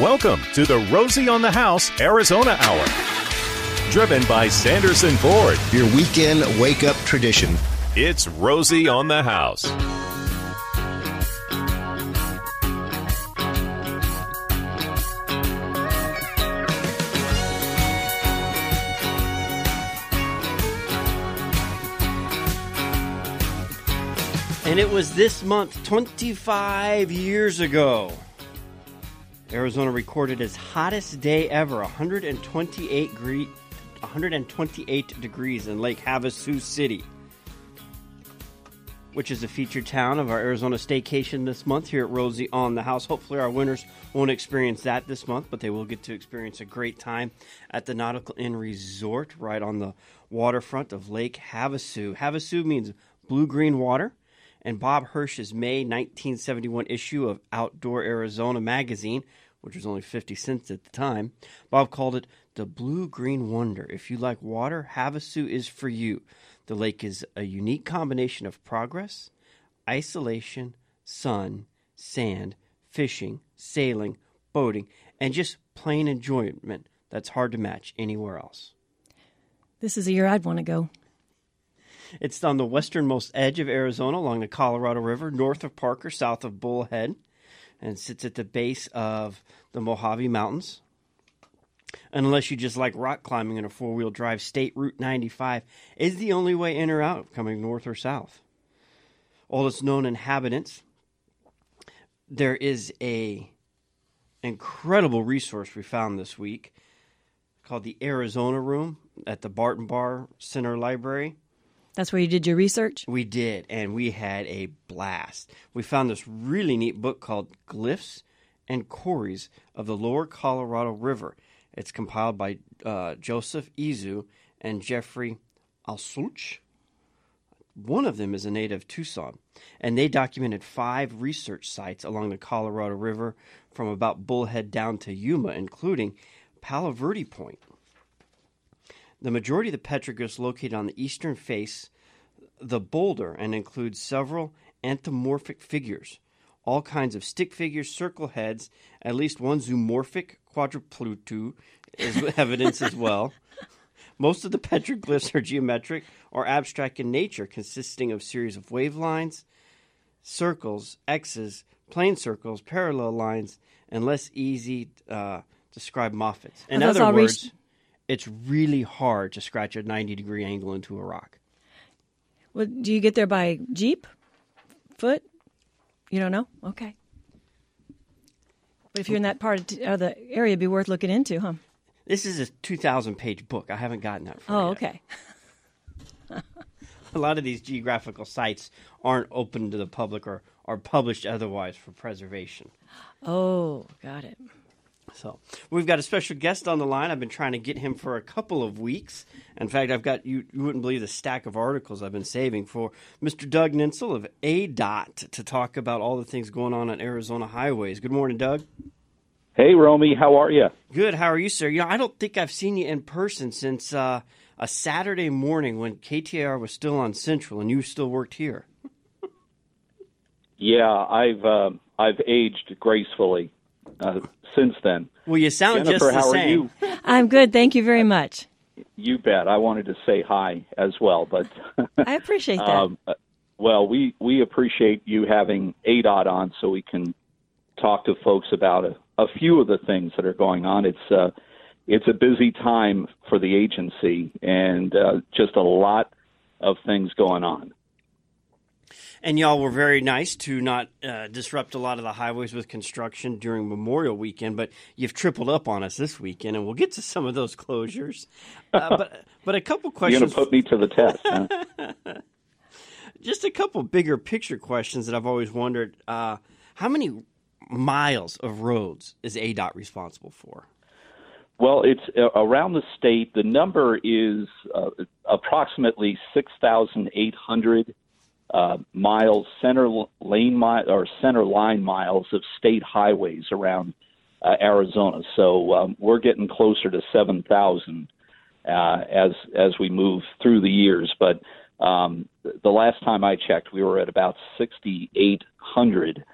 Welcome to the Rosie on the House Arizona Hour. Driven by Sanderson Ford. Your weekend wake up tradition. It's Rosie on the House. And it was this month, 25 years ago. Arizona recorded its hottest day ever, 128, degree, 128 degrees in Lake Havasu City, which is a featured town of our Arizona staycation this month here at Rosie on the House. Hopefully, our winners won't experience that this month, but they will get to experience a great time at the Nautical Inn Resort right on the waterfront of Lake Havasu. Havasu means blue green water and Bob Hirsch's May 1971 issue of Outdoor Arizona magazine, which was only 50 cents at the time, Bob called it the Blue Green Wonder. If you like water, Havasu is for you. The lake is a unique combination of progress, isolation, sun, sand, fishing, sailing, boating, and just plain enjoyment that's hard to match anywhere else. This is a year I'd want to go. It's on the westernmost edge of Arizona along the Colorado River, north of Parker, south of Bullhead, and sits at the base of the Mojave Mountains. Unless you just like rock climbing in a four wheel drive, State Route 95 is the only way in or out coming north or south. All its known inhabitants, there is a incredible resource we found this week called the Arizona Room at the Burton Barr Central Library. That's where you did your research? We did, and we had a blast. We found this really neat book called Glyphs and Quarries of the Lower Colorado River. It's compiled by uh, Joseph Izu and Jeffrey Alsuch. One of them is a native Tucson, and they documented five research sites along the Colorado River from about Bullhead down to Yuma, including Palo Verde Point. The majority of the petroglyphs located on the eastern face the boulder and includes several anthropomorphic figures, all kinds of stick figures, circle heads, at least one zoomorphic quadruplutu is evidence as well. Most of the petroglyphs are geometric or abstract in nature, consisting of series of wave lines, circles, X's, plane circles, parallel lines, and less easy uh, describe moffats. In other words, it's really hard to scratch a 90 degree angle into a rock. Well, do you get there by jeep, foot? You don't know. Okay. But if you're in that part of t- of the area, it'd be worth looking into, huh? This is a 2,000 page book. I haven't gotten that far. Oh, okay. A lot of these geographical sites aren't open to the public or are published otherwise for preservation. Oh, got it. So we've got a special guest on the line. I've been trying to get him for a couple of weeks. In fact, I've got you, you wouldn't believe the stack of articles I've been saving for Mr. Doug Nintzel of ADOT to talk about all the things going on on Arizona highways. Good morning, Doug. Hey, Romy, how are you? Good. How are you, sir? You know, I don't think I've seen you in person since uh, a Saturday morning when KTAR was still on Central and you still worked here. Yeah, I've uh, I've aged gracefully uh, since then. Well, you sound Jennifer, just the how same. are you? I'm good. Thank you very much. You bet. I wanted to say hi as well, but I appreciate that. um, uh, well, we we appreciate you having ADOT on so we can talk to folks about a, a few of the things that are going on. It's uh, it's a busy time for the agency, and uh, just a lot of things going on. And y'all were very nice to not uh, disrupt a lot of the highways with construction during Memorial Weekend, but you've tripled up on us this weekend, and we'll get to some of those closures. Uh, but but a couple questions. You're gonna put me to the test. Huh? just a couple bigger picture questions that I've always wondered: uh, How many miles of roads is ADOT responsible for? Well, it's uh, around the state. The number is uh, approximately 6,800 uh, miles, center lane mile or center line miles of state highways around uh, Arizona. So um, we're getting closer to 7,000 uh, as as we move through the years. But um, the last time I checked, we were at about 6,800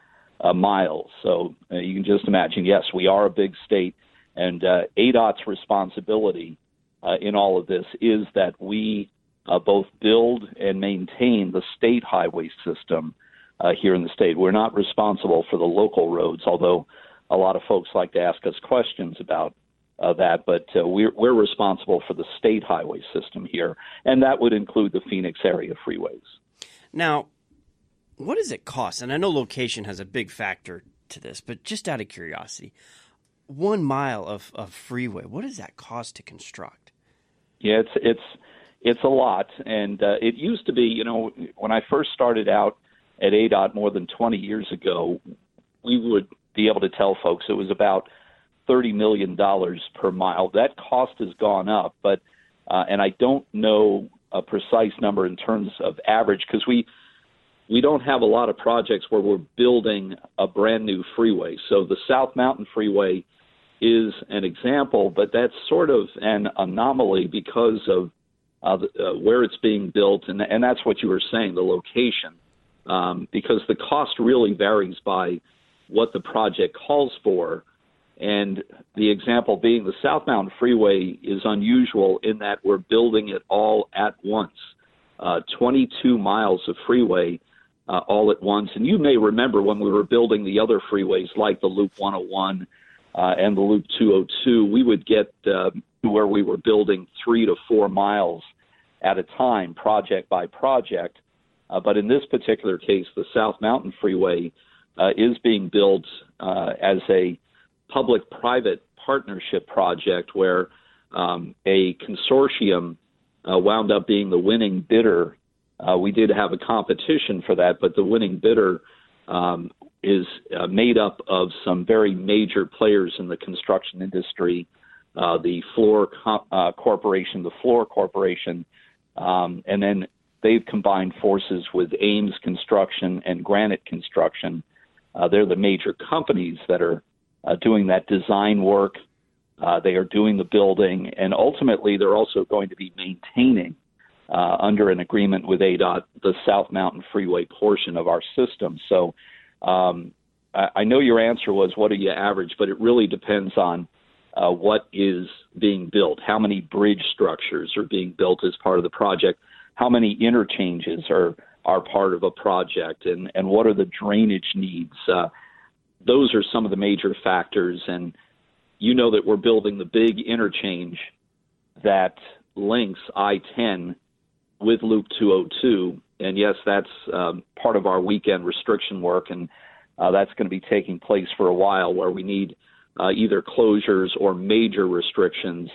uh, miles. So uh, you can just imagine, yes, we are a big state, and uh, ADOT's responsibility uh, in all of this is that we uh, both build and maintain the state highway system uh, here in the state. We're not responsible for the local roads, although a lot of folks like to ask us questions about uh, that. But uh, we're, we're responsible for the state highway system here, and that would include the Phoenix area freeways. Now, what does it cost? And I know location has a big factor to this, but just out of curiosity, one mile of, of freeway, what does that cost to construct? Yeah, it's it's it's a lot, and uh, it used to be. You know, when I first started out at ADOT more than 20 years ago, we would be able to tell folks it was about 30 million dollars per mile. That cost has gone up, but uh, and I don't know a precise number in terms of average because we we don't have a lot of projects where we're building a brand new freeway. So the South Mountain Freeway is an example, but that's sort of an anomaly because of uh, uh, where it's being built, and and that's what you were saying, the location, um, because the cost really varies by what the project calls for. And the example being the southbound Freeway is unusual in that we're building it all at once. Uh, 22 miles of freeway uh, all at once. And you may remember when we were building the other freeways like the Loop 101 uh, and the Loop 202, we would get uh, where we were building three to four miles at a time, project by project. Uh, but in this particular case, the South Mountain Freeway uh, is being built uh, as a public private partnership project where um, a consortium uh, wound up being the winning bidder. Uh, we did have a competition for that, but the winning bidder um, is uh, made up of some very major players in the construction industry. Uh, the Fluor Co- uh, Corporation, the Fluor Corporation, um, and then they've combined forces with Ames Construction and Granite Construction. Uh, they're the major companies that are uh, doing that design work. Uh, they are doing the building, and ultimately, they're also going to be maintaining, under an agreement with ADOT, the South Mountain Freeway portion of our system. So, um, I, I know your answer was what do you average, but it really depends on uh, what is being built, how many bridge structures are being built as part of the project, how many interchanges are are part of a project, and and what are the drainage needs. Uh, those are some of the major factors. And you know that we're building the big interchange that links I 10 with Loop 202. And yes, that's um, part of our weekend restriction work. And uh, that's going to be taking place for a while where we need uh, either closures or major restrictions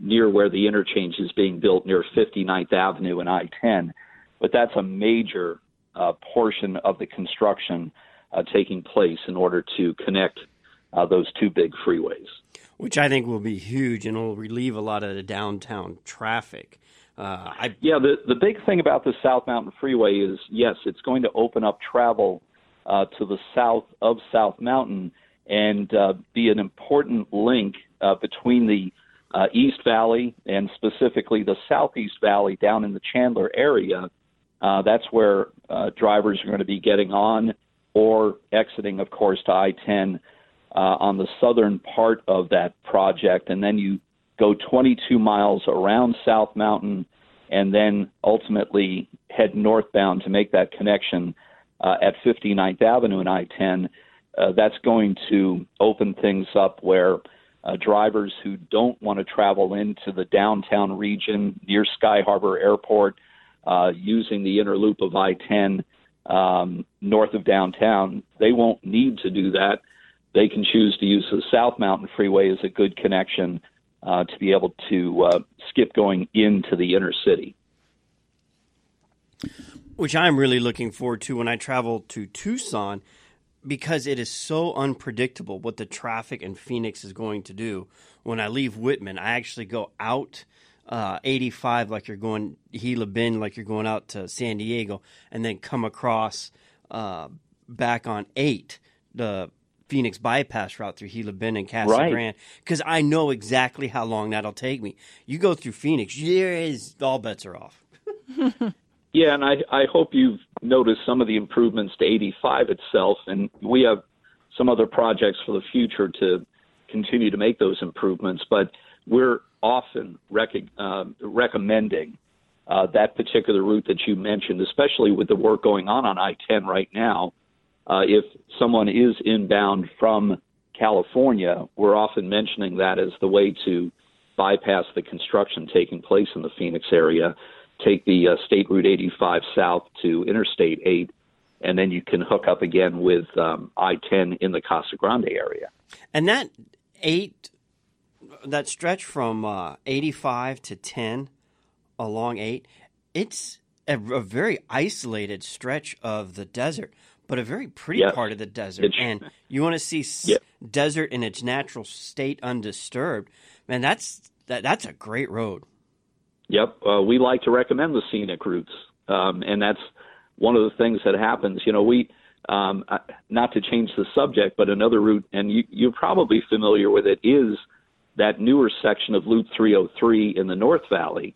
near where the interchange is being built near 59th Avenue and I 10. But that's a major uh, portion of the construction uh, taking place in order to connect uh, those two big freeways. Which I think will be huge and will relieve a lot of the downtown traffic. Uh, I... Yeah, the, the big thing about the South Mountain Freeway is yes, it's going to open up travel uh, to the south of South Mountain and uh, be an important link uh, between the East Valley and specifically the Southeast Valley down in the Chandler area. that's where drivers are going to be getting on or exiting, of course, to I 10 uh, on the southern part of that project. And then you go 22 miles around South Mountain and then ultimately head northbound to make that connection uh, at 59th Avenue and I 10. Uh, that's going to open things up where uh, drivers who don't want to travel into the downtown region near Sky Harbor Airport uh, using the inner loop of I 10 um, north of downtown, they won't need to do that. They can choose to use the South Mountain Freeway as a good connection uh, to be able to uh, skip going into the inner city. Which I'm really looking forward to when I travel to Tucson because it is so unpredictable what the traffic in Phoenix is going to do. When I leave Wittmann, I actually go out uh, 85 like you're going Gila Bend like you're going out to San Diego and then come across uh, back on 8 the Phoenix bypass route through Gila Bend and Casa right. Grande because I know exactly how long that'll take me. You go through Phoenix, there is all bets are off. yeah, and I I hope you've noticed some of the improvements to 85 itself, and we have some other projects for the future to continue to make those improvements. But we're often rec- uh, recommending uh, that particular route that you mentioned, especially with the work going on on I 10 right now. Uh, if someone is inbound from California, we're often mentioning that as the way to bypass the construction taking place in the Phoenix area, take the uh, State Route 85 south to Interstate 8, and then you can hook up again with um, I 10 in the Casa Grande area. And that 8, that stretch from uh, 85 to 10 along 8, it's a, a, very isolated stretch of the desert, but a very pretty part of the desert. It's, and you want to see yep. desert in its natural state undisturbed. Man, that's that, that's a great road. Yep, uh, we like to recommend the scenic routes, um, and that's one of the things that happens. You know, we um, not to change the subject, but another route, and you, you're probably familiar with it, is that newer section of Loop 303 in the North Valley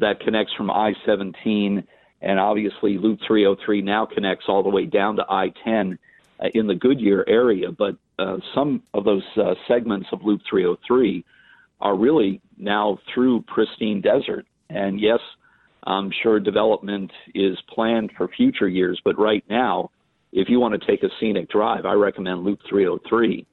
that connects from I 17, and obviously Loop 303 now connects all the way down to I 10 uh, in the Goodyear area. But uh, some of those uh, segments of Loop 303 are really now through pristine desert. And yes, I'm sure development is planned for future years, but right now, if you want to take a scenic drive, I recommend Loop 303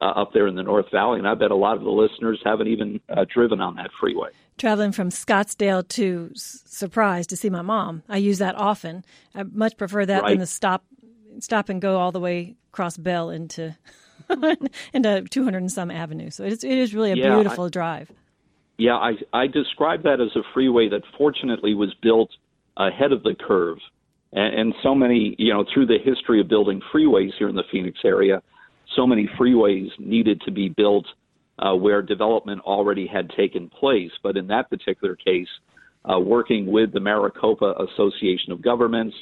uh, up there in the North Valley, and I bet a lot of the listeners haven't even uh, driven on that freeway. Traveling from Scottsdale to S- Surprise to see my mom, I use that often. I much prefer that right. than the stop, stop and go all the way across Bell into into 200 and some avenue. So it is, it is really a yeah, beautiful I, drive. Yeah, I, I describe that as a freeway that fortunately was built ahead of the curve. And, and so many, you know, through the history of building freeways here in the Phoenix area, so many freeways needed to be built uh, where development already had taken place. But in that particular case, uh, working with the Maricopa Association of Governments,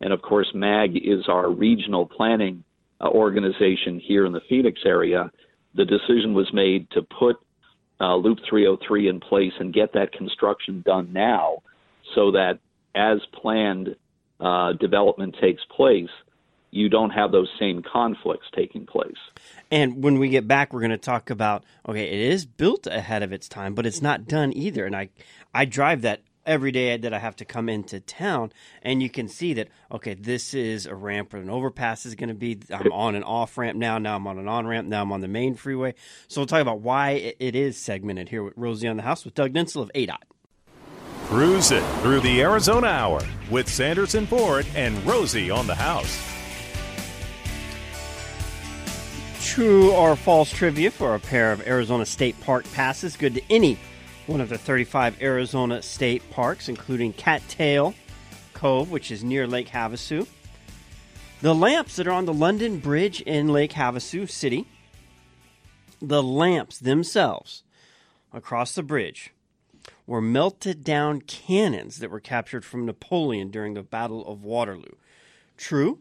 and of course, MAG is our regional planning organization here in the Phoenix area, the decision was made to put uh, Loop 303 in place and get that construction done now so that as planned uh, development takes place, you don't have those same conflicts taking place. And when we get back, we're going to talk about okay, it is built ahead of its time, but it's not done either. And I, I drive that every day that I have to come into town, and you can see that okay, this is a ramp where an overpass is going to be. I'm on an off ramp now. Now I'm on an on ramp. Now I'm on the main freeway. So we'll talk about why it is segmented here with Rosie on the House with Doug Nintzel of ADOT. Cruise it through the Arizona Hour with Sanderson Ford and Rosie on the House. True or false trivia for a pair of Arizona State Park passes. Good to any one of the 35 Arizona state parks, including Cattail Cove, which is near Lake Havasu. The lamps that are on the London Bridge in Lake Havasu City, the lamps themselves across the bridge were melted down cannons that were captured from Napoleon during the Battle of Waterloo. True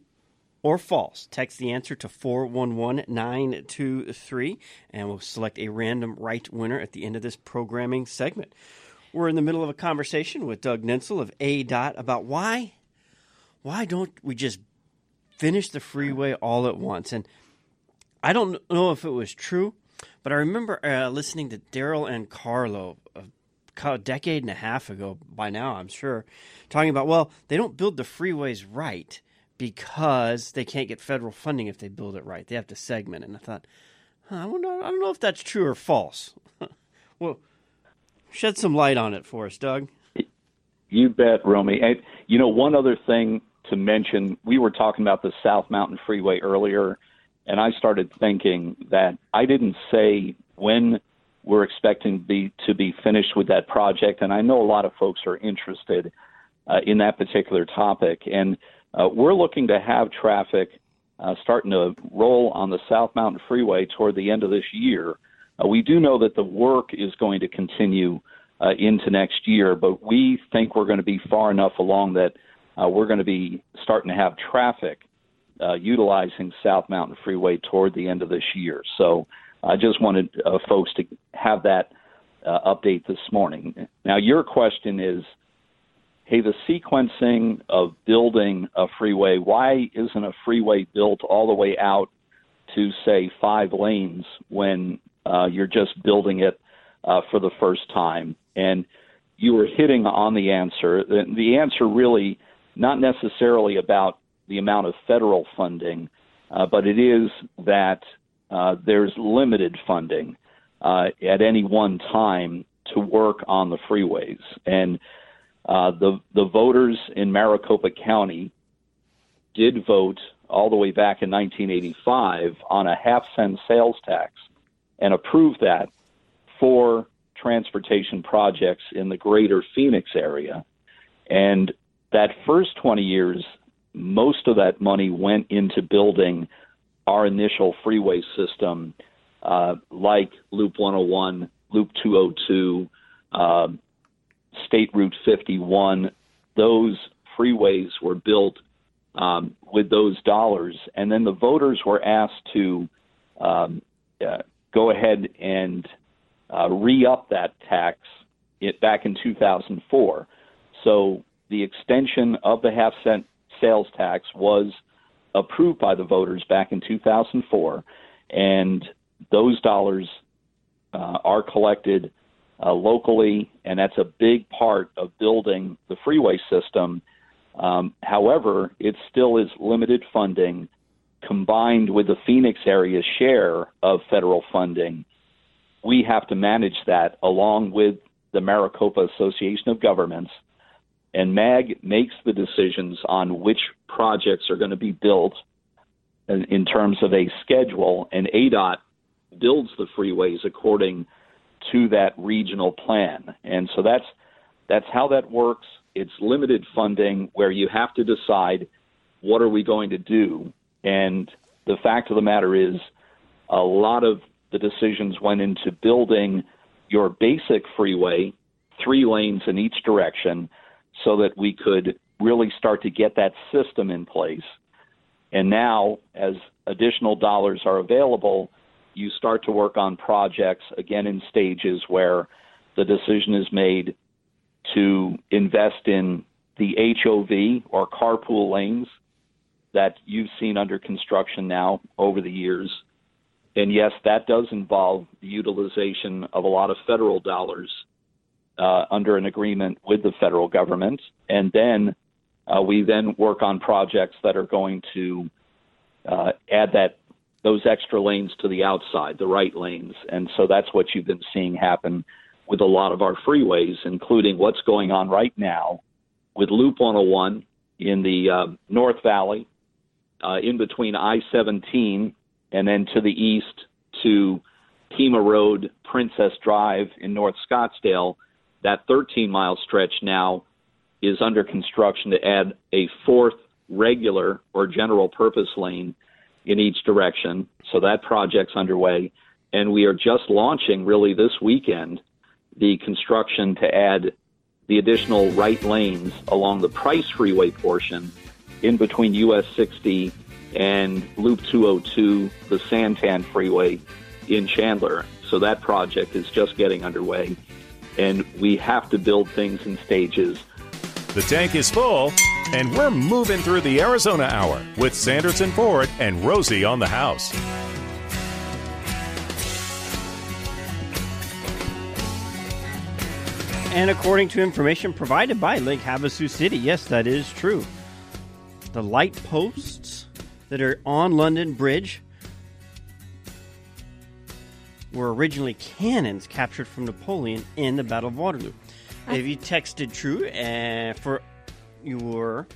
or false? Text the answer to 411923 and we'll select a random right winner at the end of this programming segment. We're in the middle of a conversation with Doug Nintzel of ADOT about why why don't we just finish the freeway all at once? And I don't know if it was true, but I remember uh, listening to Darrell Ankarlo a, a decade and a half ago by now, I'm sure, talking about, well, they don't build the freeways right because they can't get federal funding if they build it right. They have to segment. And I thought, huh, I, wonder, I don't know if that's true or false. well, shed some light on it for us, Doug. You bet, Romy. And, you know, one other thing to mention, we were talking about the South Mountain Freeway earlier, and I started thinking that I didn't say when we're expecting to be, to be finished with that project, and I know a lot of folks are interested uh, in that particular topic. And uh, we're looking to have traffic uh, starting to roll on the South Mountain Freeway toward the end of this year. Uh, we do know that the work is going to continue uh, into next year, but we think we're going to be far enough along that uh, we're going to be starting to have traffic uh, utilizing South Mountain Freeway toward the end of this year. So I just wanted folks to have that update this morning. Now, your question is hey, the sequencing of building a freeway, why isn't a freeway built all the way out to, say, five lanes when uh, you're just building it uh, for the first time? And you were hitting on the answer. The, answer really not necessarily about the amount of federal funding, uh, but it is that uh, there's limited funding uh, at any one time to work on the freeways. And uh, the the voters in Maricopa County did vote all the way back in 1985 on a half cent sales tax and approved that for transportation projects in the greater Phoenix area. And that first 20 years, most of that money went into building our initial freeway system, uh, like Loop 101, Loop 202, um, State Route 51. Those freeways were built um, with those dollars, and then the voters were asked to um, uh, go ahead and uh, re up that tax it, back in 2004. So the extension of the half cent sales tax was approved by the voters back in 2004, and those dollars uh, are collected uh, locally, and that's a big part of building the freeway system. Um, however, it still is limited funding combined with the Phoenix area share of federal funding. We have to manage that along with the Maricopa Association of Governments. And MAG makes the decisions on which projects are going to be built in, in terms of a schedule, and ADOT builds the freeways according to that regional plan. And so that's that's how that works. It's limited funding where you have to decide what are we going to do. And the fact of the matter is a lot of the decisions went into building your basic freeway, three lanes in each direction, so that we could really start to get that system in place. And now, as additional dollars are available, you start to work on projects again in stages where the decision is made to invest in the HOV or carpool lanes that you've seen under construction now over the years. And yes, that does involve the utilization of a lot of federal dollars uh, under an agreement with the federal government. And then uh, we then work on projects that are going to uh, add that those extra lanes to the outside, the right lanes. And so that's what you've been seeing happen with a lot of our freeways, including what's going on right now with Loop 101 in the uh, North Valley, uh, in between I 17 and then to the east to Pima Road, Princess Drive in North Scottsdale. That 13 mile stretch now is under construction to add a fourth regular or general purpose lane in each direction. So that project's underway. And we are just launching really this weekend the construction to add the additional right lanes along the Price Freeway portion in between US 60 and Loop 202, the Santan Freeway in Chandler. So that project is just getting underway. And we have to build things in stages. The tank is full and we're moving through the Arizona Hour with Sanderson Ford and Rosie on the house. And according to information provided by Lake Havasu City, yes, that is true. The light posts that are on London Bridge were originally cannons captured from Napoleon in the Battle of Waterloo. If you texted true uh, for you were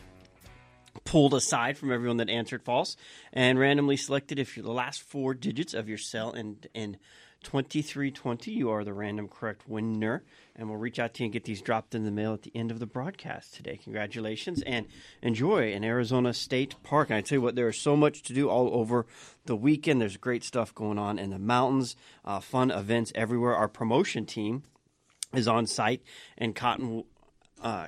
pulled aside from everyone that answered false and randomly selected if you're the last four digits of your cell and in 2320 you are the random correct winner. And we'll reach out to you and get these dropped in the mail at the end of the broadcast today. Congratulations and enjoy an arizona state park. And i tell you what there is so much to do all over the weekend. There's great stuff going on in the mountains uh, fun events everywhere. Our promotion team is on site and cotton uh,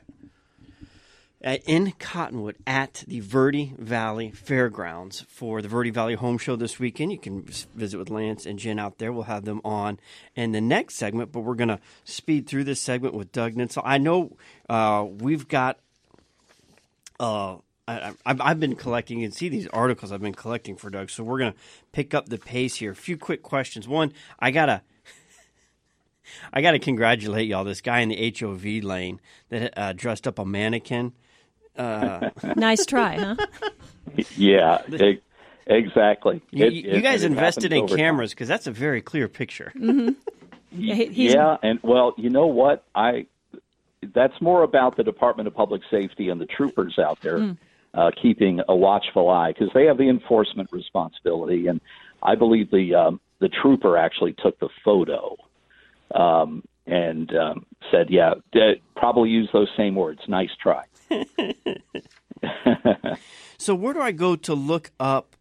in Cottonwood at the Verde Valley Fairgrounds for the Verde Valley Home Show this weekend. You can visit with Lance and Jen out there. We'll have them on in the next segment, but we're going to speed through this segment with Doug Nintzel. I know uh, we've got. Uh, I, I've, I've been collecting and see these articles I've been collecting for Doug, so we're going to pick up the pace here. A few quick questions. One, I got to I got to congratulate y'all. This guy in the HOV lane that uh, dressed up a mannequin. Uh, nice try, huh? yeah, it, exactly. You, it, you guys invested in cameras because that's a very clear picture. Mm-hmm. Yeah, and well, you know what? I that's more about the Department of Public Safety and the troopers out there mm. uh, keeping a watchful eye because they have the enforcement responsibility, and I believe the um, the trooper actually took the photo um, and um, said, "Yeah, probably use those same words. Nice try." so where do I go to look up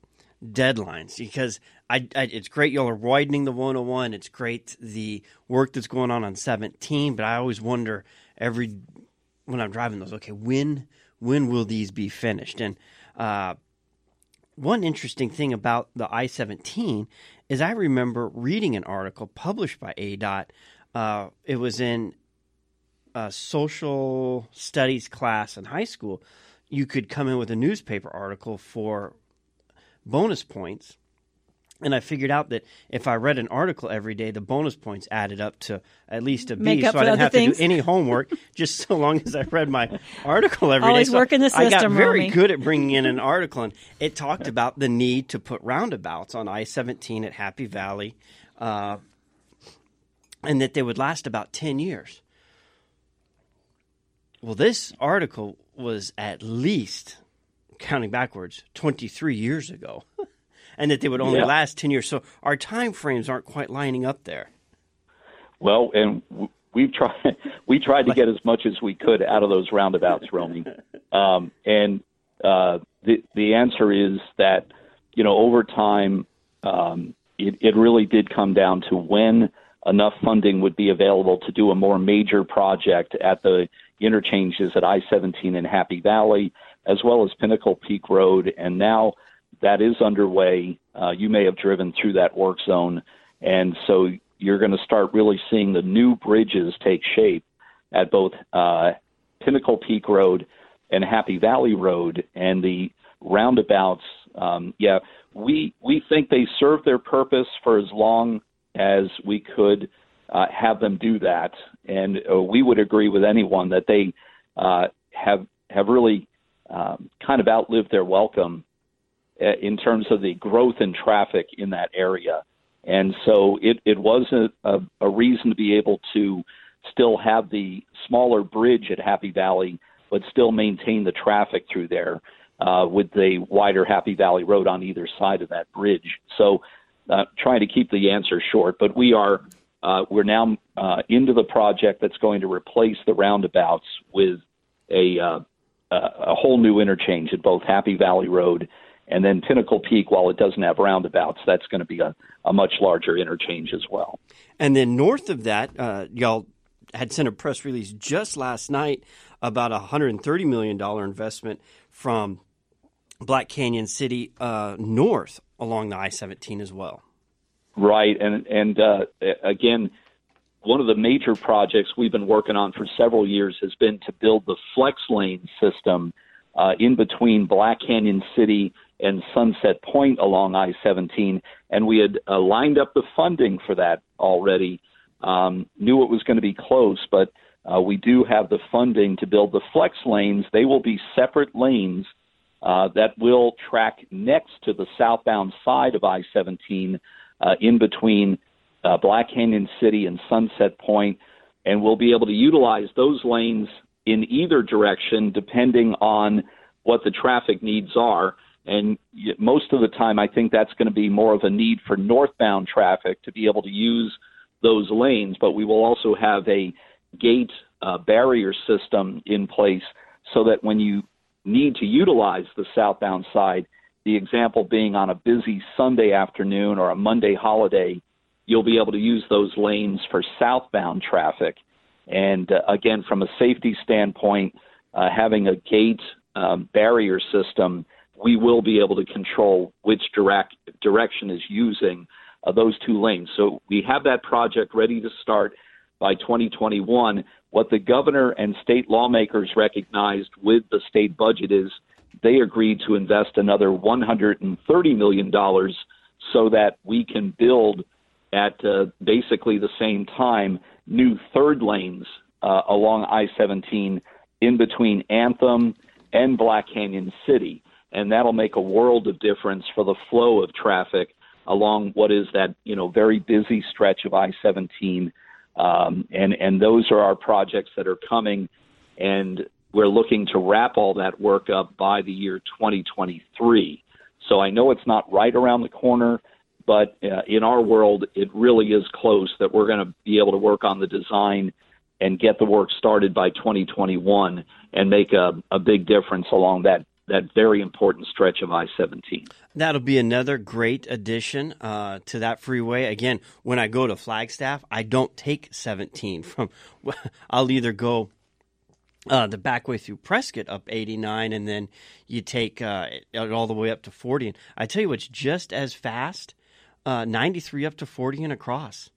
deadlines? Because I, I, it's great y'all are widening the 101. It's great the work that's going on on 17. But I always wonder every when I'm driving those. Okay, when when will these be finished? And uh, one interesting thing about the I 17 is I remember reading an article published by ADOT. Uh, it was in a social studies class in high school. You could come in with a newspaper article for bonus points and I figured out that if I read an article every day, the bonus points added up to at least a B. Make so I didn't have things. to do any homework, just so long as I read my article every Always day. So working the system. I got very Romy. good at bringing in an article, and it talked about the need to put roundabouts on I 17 at Happy Valley, uh, and that they would last about 10 years. Well, this article was at least, counting backwards, 23 years ago. And that they would only yeah. last 10 years. So our time frames aren't quite lining up there. Well, and we've tried we tried to get as much as we could out of those roundabouts, Romy. Um, and uh, the the answer is that you know over time um, it, it really did come down to when enough funding would be available to do a more major project at the interchanges at I-17 and Happy Valley, as well as Pinnacle Peak Road, and now that is underway. Uh, you may have driven through that work zone, and so you're going to start really seeing the new bridges take shape at both uh, Pinnacle Peak Road and Happy Valley Road, and the roundabouts. Um, yeah, we we think they serve their purpose for as long as we could uh, have them do that, and uh, we would agree with anyone that they uh, have have really um, kind of outlived their welcome in terms of the growth in traffic in that area. And so it, it was a, a, a reason to be able to still have the smaller bridge at Happy Valley, but still maintain the traffic through there uh, with the wider Happy Valley Road on either side of that bridge. So uh, trying to keep the answer short, but we are uh, we're now uh, into the project that's going to replace the roundabouts with a uh, a whole new interchange at both Happy Valley Road and then Pinnacle Peak, while it doesn't have roundabouts, that's going to be a, a much larger interchange as well. And then north of that, uh, y'all had sent a press release just last night about a $130 million investment from Black Canyon City uh, north along the I 17 as well. Right. And, and uh, again, one of the major projects we've been working on for several years has been to build the flex lane system uh, in between Black Canyon City and Sunset Point along I 17, and we had uh, lined up the funding for that already. Um, knew it was going to be close, but uh, we do have the funding to build the flex lanes. They will be separate lanes uh, that will track next to the southbound side of I 17 uh, in between uh, Black Canyon City and Sunset Point, and we'll be able to utilize those lanes in either direction depending on what the traffic needs are. And most of the time, I think that's going to be more of a need for northbound traffic to be able to use those lanes. But we will also have a gate uh, barrier system in place so that when you need to utilize the southbound side, the example being on a busy Sunday afternoon or a Monday holiday, you'll be able to use those lanes for southbound traffic. And uh, again, from a safety standpoint, uh, having a gate um, barrier system, we will be able to control which direct direction is using uh, those two lanes. So we have that project ready to start by 2021. What the governor and state lawmakers recognized with the state budget is they agreed to invest another $130 million so that we can build at uh, basically the same time new third lanes uh, along I 17 in between Anthem and Black Canyon City. And that'll make a world of difference for the flow of traffic along what is that you know very busy stretch of I 17. Um, and and those are our projects that are coming, and we're looking to wrap all that work up by the year 2023. So I know it's not right around the corner, but uh, in our world, it really is close that we're going to be able to work on the design and get the work started by 2021 and make a, a big difference along that that very important stretch of I-17. That'll be another great addition uh, to that freeway. Again, when I go to Flagstaff, I don't take 17 from. I'll either go uh, the back way through Prescott up 89, and then you take uh, it all the way up to 40. And I tell you what's just as fast, uh, 93 up to 40 and across.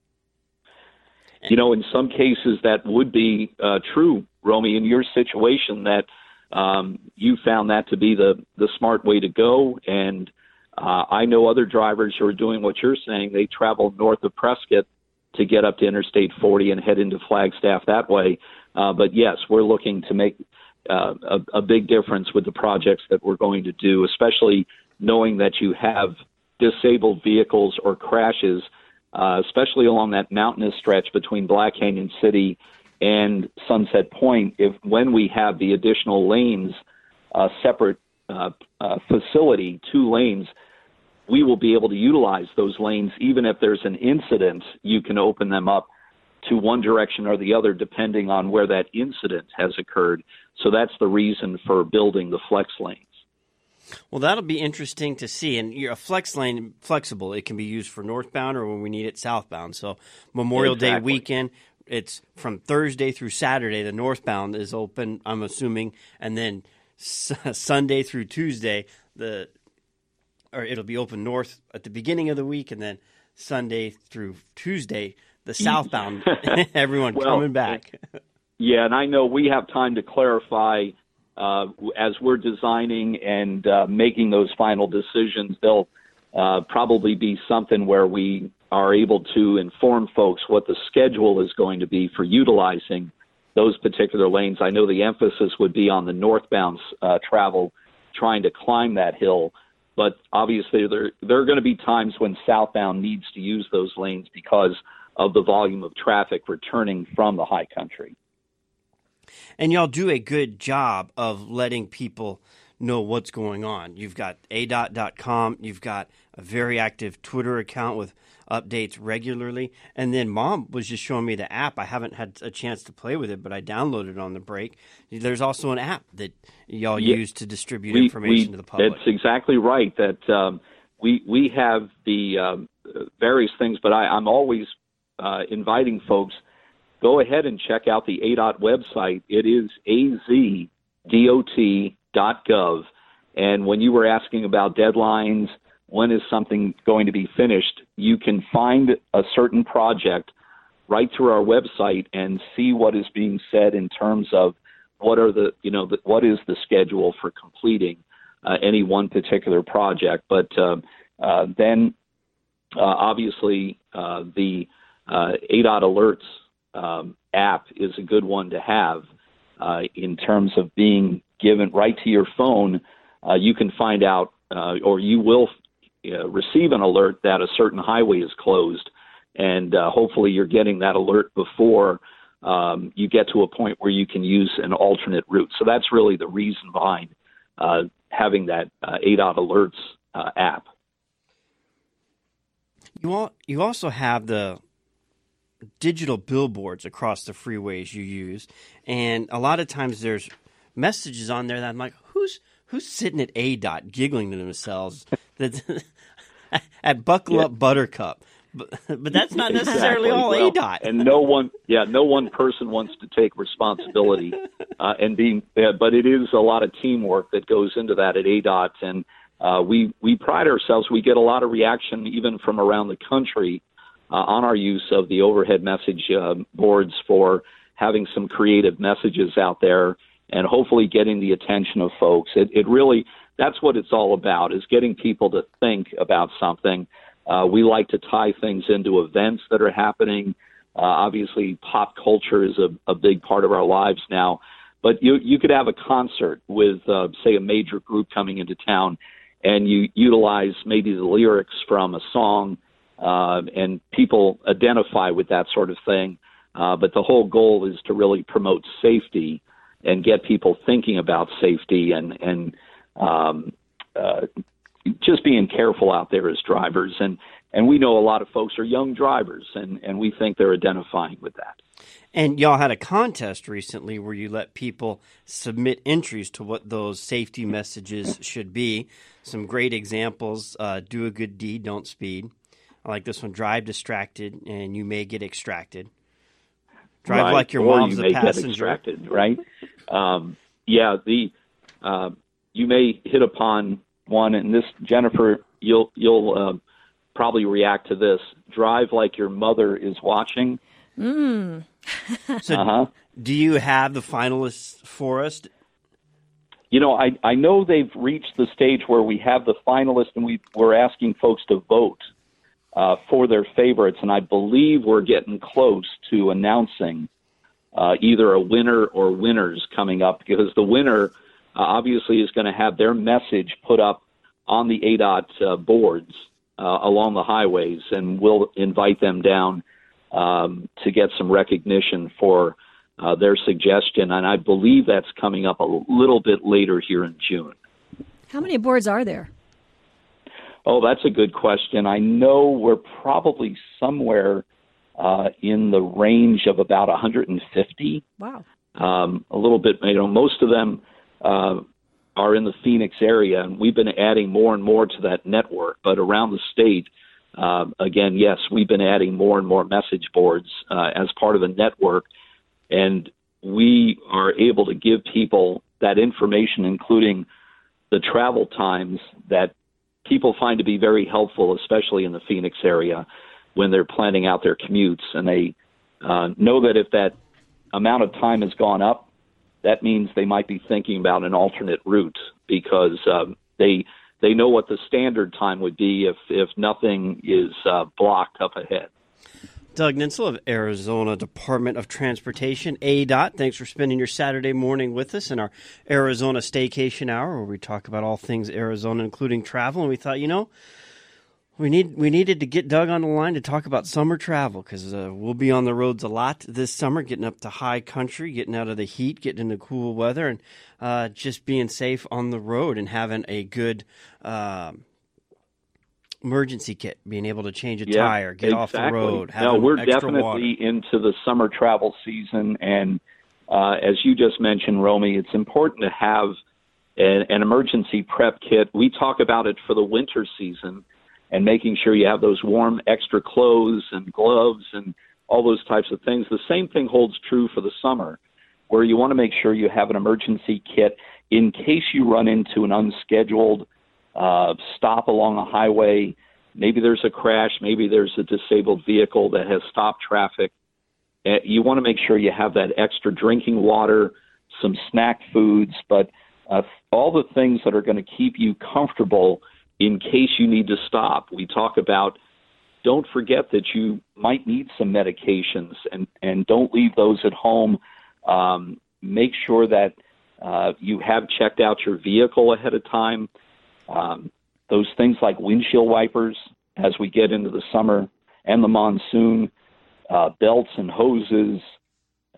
You know, in some cases that would be uh, true, Romy. In your situation, that um, you found that to be the the smart way to go, and uh, I know other drivers who are doing what you're saying. They travel north of Prescott to get up to Interstate 40 and head into Flagstaff that way. Uh, but yes, we're looking to make uh, a, a big difference with the projects that we're going to do, especially knowing that you have disabled vehicles or crashes, uh, especially along that mountainous stretch between Black Canyon City and Sunset Point. If when we have the additional lanes, uh, separate uh, uh, facility, two lanes, we will be able to utilize those lanes even if there's an incident. You can open them up to one direction or the other depending on where that incident has occurred. So that's the reason for building the flex lanes. Well, that'll be interesting to see. And a flex lane, flexible, it can be used for northbound or when we need it southbound. So Memorial exactly. Day weekend, it's from Thursday through Saturday. The northbound is open, I'm assuming, and then s- Sunday through Tuesday, the or it'll be open north at the beginning of the week, and then Sunday through Tuesday the southbound, everyone well, coming back. yeah, and I know we have time to clarify uh, as we're designing and uh, making those final decisions. There'll uh, probably be something where we are able to inform folks what the schedule is going to be for utilizing those particular lanes. I know the emphasis would be on the northbound uh, travel, trying to climb that hill. But obviously, there there are going to be times when southbound needs to use those lanes because of the volume of traffic returning from the high country. And y'all do a good job of letting people know what's going on. You've got adot.com, you've got a very active Twitter account with updates regularly. And then mom was just showing me the app. I haven't had a chance to play with it, but I downloaded it on the break. There's also an app that y'all yeah, use to distribute we, information we, to the public. That's exactly right. That um, we we have the um, various things, but I, I'm always uh, inviting folks, go ahead and check out the ADOT website. It is azdot.gov. And when you were asking about deadlines, when is something going to be finished, you can find a certain project right through our website and see what is being said in terms of what are the you know the, what is the schedule for completing uh, any one particular project. But uh, uh, then, uh, obviously, uh, the uh, ADOT Alerts um, app is a good one to have uh, in terms of being given right to your phone. Uh, you can find out, uh, or you will uh, receive an alert that a certain highway is closed, and uh, hopefully you're getting that alert before um, you get to a point where you can use an alternate route. So that's really the reason behind uh, having that uh, ADOT Alerts uh, app. You all, you also have the digital billboards across the freeways you use, and a lot of times there's messages on there that I'm like, who's who's sitting at ADOT giggling to themselves that at Buckle yeah. Up Buttercup. but, but that's not necessarily Exactly. all Well, ADOT. and no one, yeah, no one person wants to take responsibility uh, and being, uh, but it is a lot of teamwork that goes into that at ADOT, and uh, we we pride ourselves. We get a lot of reaction even from around the country uh, on our use of the overhead message uh, boards for having some creative messages out there and hopefully getting the attention of folks. It, it really that's what it's all about is getting people to think about something. Uh, we like to tie things into events that are happening. Uh, obviously, pop culture is a, a big part of our lives now. But you you could have a concert with, uh, say, a major group coming into town, and you utilize maybe the lyrics from a song, uh, and people identify with that sort of thing. Uh, but the whole goal is to really promote safety and get people thinking about safety and and um, uh, just being careful out there as drivers. And and we know a lot of folks are young drivers, and and we think they're identifying with that. And y'all had a contest recently where you let people submit entries to what those safety messages should be. Some great examples: uh, "Do a good deed, don't speed." I like this one: "Drive distracted, and you may get extracted." Drive right? like your or mom's you a passenger. right? Um, yeah, the uh, you may hit upon one, and this Jennifer, you'll you'll uh, probably react to this. Drive like your mother is watching. Mm. So, Uh-huh. do you have the finalists for us? You know, I I know they've reached the stage where we have the finalists, and we we're asking folks to vote uh, for their favorites, and I believe we're getting close to announcing uh, either a winner or winners coming up because the winner uh, obviously is going to have their message put up on the ADOT uh, boards uh, along the highways, and we'll invite them down um, to get some recognition for uh, their suggestion. And I believe that's coming up a little bit later here in June. How many boards are there? Oh, that's a good question. I know we're probably somewhere uh, in the range of about 150. Wow. Um, a little bit, you know, most of them uh, are in the Phoenix area, and we've been adding more and more to that network. But around the state, uh, again, yes, we've been adding more and more message boards uh, as part of the network, and we are able to give people that information, including the travel times that people find to be very helpful, especially in the Phoenix area when they're planning out their commutes, and they uh, know that if that amount of time has gone up, that means they might be thinking about an alternate route because um, they they know what the standard time would be if if nothing is uh, blocked up ahead. Doug Nintzel of Arizona Department of Transportation, ADOT. Thanks for spending your Saturday morning with us in our Arizona Staycation Hour, where we talk about all things Arizona, including travel. And we thought, you know, we need we needed to get Doug on the line to talk about summer travel because uh, we'll be on the roads a lot this summer, getting up to high country, getting out of the heat, getting into cool weather, and uh, just being safe on the road and having a good. Um, emergency kit, being able to change a Yeah, tire, get off the exactly. road. No, we're definitely water. into the summer travel season, and uh, as you just mentioned, Romy, it's important to have an, an emergency prep kit. We talk about it for the winter season, and making sure you have those warm extra clothes and gloves and all those types of things. The same thing holds true for the summer, where you want to make sure you have an emergency kit in case you run into an unscheduled uh, stop along a highway. Maybe there's a crash. Maybe there's a disabled vehicle that has stopped traffic. Uh, you want to make sure you have that extra drinking water, some snack foods, but uh, all the things that are going to keep you comfortable in case you need to stop. We talk about don't forget that you might need some medications and, and don't leave those at home. Um, make sure that uh, you have checked out your vehicle ahead of time. Um, those things like windshield wipers as we get into the summer and the monsoon, uh, belts and hoses,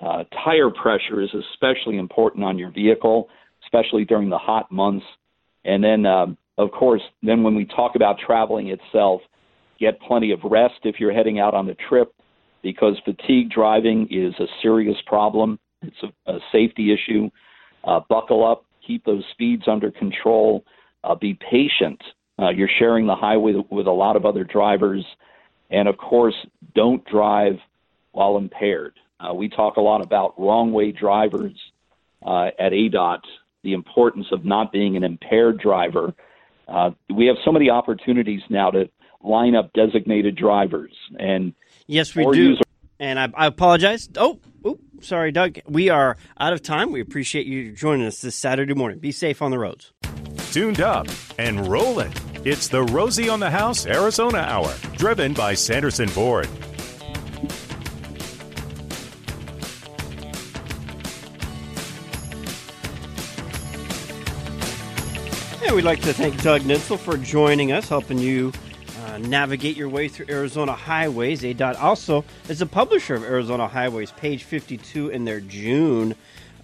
uh, tire pressure is especially important on your vehicle, especially during the hot months. And then, um, of course, then when we talk about traveling itself, get plenty of rest if you're heading out on the trip because fatigue driving is a serious problem. It's a, a safety issue. Uh, buckle up, keep those speeds under control, uh, be patient. Uh, you're sharing the highway with a lot of other drivers, And of course, don't drive while impaired. Uh, we talk a lot about wrong way drivers uh, at ADOT, the importance of not being an impaired driver. Uh, we have so many opportunities now to line up designated drivers. And Yes, we do. use- And I, I apologize. Oh, oh, sorry, Doug. We are out of time. We appreciate you joining us this Saturday morning. Be safe on the roads. Tuned up and rolling. It's the Rosie on the House Arizona Hour, driven by Sanderson Ford. And we'd like to thank Doug Nintzel for joining us, helping you uh, navigate your way through Arizona highways. ADOT also is a publisher of Arizona Highways. Page 52 in their June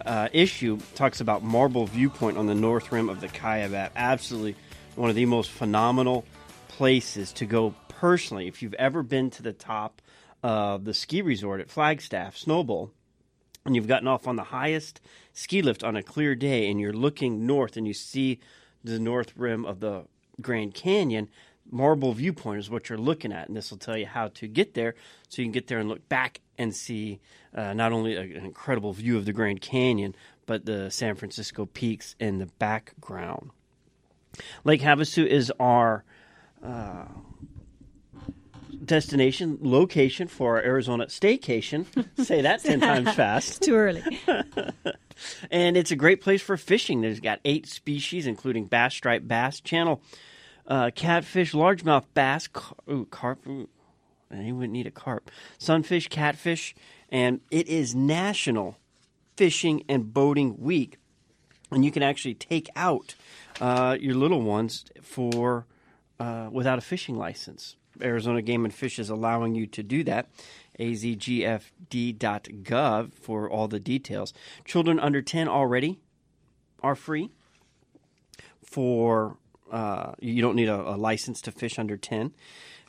uh, issue talks about Marble Viewpoint on the north rim of the Kaibab. Absolutely one of the most phenomenal places to go personally. If you've ever been to the top of the ski resort at Flagstaff, Snowbowl, and you've gotten off on the highest ski lift on a clear day and you're looking north and you see the north rim of the Grand Canyon, Marble Viewpoint is what you're looking at. And this will tell you how to get there so you can get there and look back and see uh, not only a- an incredible view of the Grand Canyon, but the San Francisco peaks in the background. Lake Havasu is our uh, destination location for our Arizona staycation. Say that 10 times fast. Too early. And it's a great place for fishing. There's got eight species, including bass, striped bass, channel uh, catfish, largemouth bass, car- ooh, carp. Ooh, you wouldn't need a carp. Sunfish, catfish, and it is National Fishing and Boating Week, and you can actually take out uh, your little ones for uh, without a fishing license. Arizona Game and Fish is allowing you to do that. azgfd.gov for all the details. Children under 10 already are free for uh, you don't need a, a license to fish under 10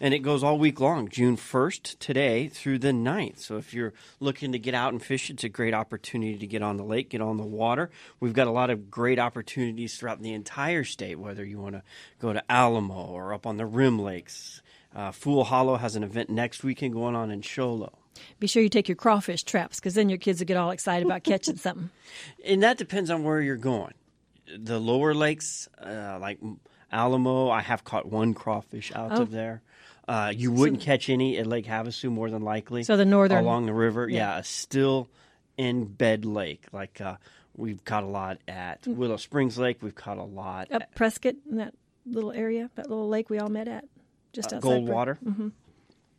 and it goes all week long june 1st today through the 9th so if you're looking to get out and fish it's a great opportunity to get on the lake get on the water. We've got a lot of great opportunities throughout the entire state whether you want to go to alamo or up on the rim lakes. Uh, fool hollow has an event next weekend going on in Show Low. Be sure you take your crawfish traps because then your kids will get all excited about catching something. and that depends on where you're going. The lower lakes, uh, like Alamo, I have caught one crawfish out Oh. of there. Uh, you wouldn't catch any at Lake Havasu, more than likely. So the northern- along the river, yeah. yeah, still in bed lake. Like uh, we've caught a lot at Willow Springs Lake. We've caught a lot Up at Prescott, in that little area, that little lake we all met at, just outside. Pre- Goldwater. Mm-hmm.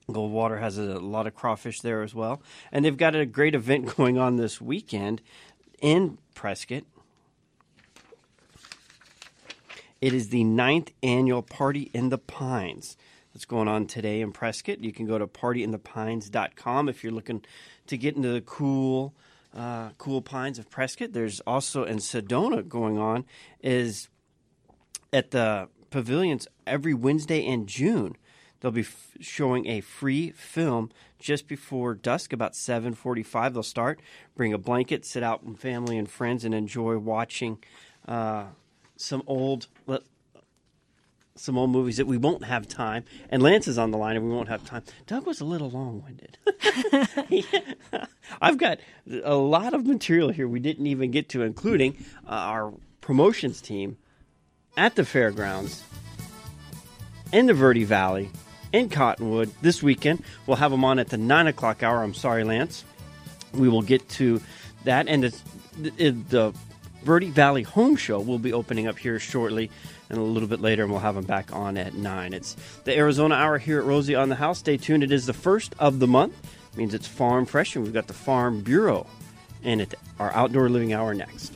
Goldwater has a lot of crawfish there as well, and they've got a great event going on this weekend in Prescott. It is the ninth annual Party in the Pines that's going on today in Prescott. You can go to partyinthepines.com if you're looking to get into the cool, uh, cool pines of Prescott. There's also in Sedona going on is at the pavilions every Wednesday in June. They'll be f- showing a free film just before dusk, about 7:45. They'll start. Bring a blanket, sit out with family and friends, and enjoy watching uh, some old some old movies that we won't have time. And Lance is on the line, and we won't have time. Doug was a little long-winded. I've got a lot of material here we didn't even get to, including uh, our promotions team at the fairgrounds in the Verde Valley in Cottonwood this weekend. We'll have them on at the nine o'clock hour. I'm sorry, Lance. We will get to that, and the, the Verde Valley Home Show will be opening up here shortly, and a little bit later, and we'll have them back on at nine. It's the Arizona Hour here at Rosie on the House. Stay tuned. It is the first of the month. It means it's farm fresh, and we've got the Farm Bureau, and it our outdoor living hour next.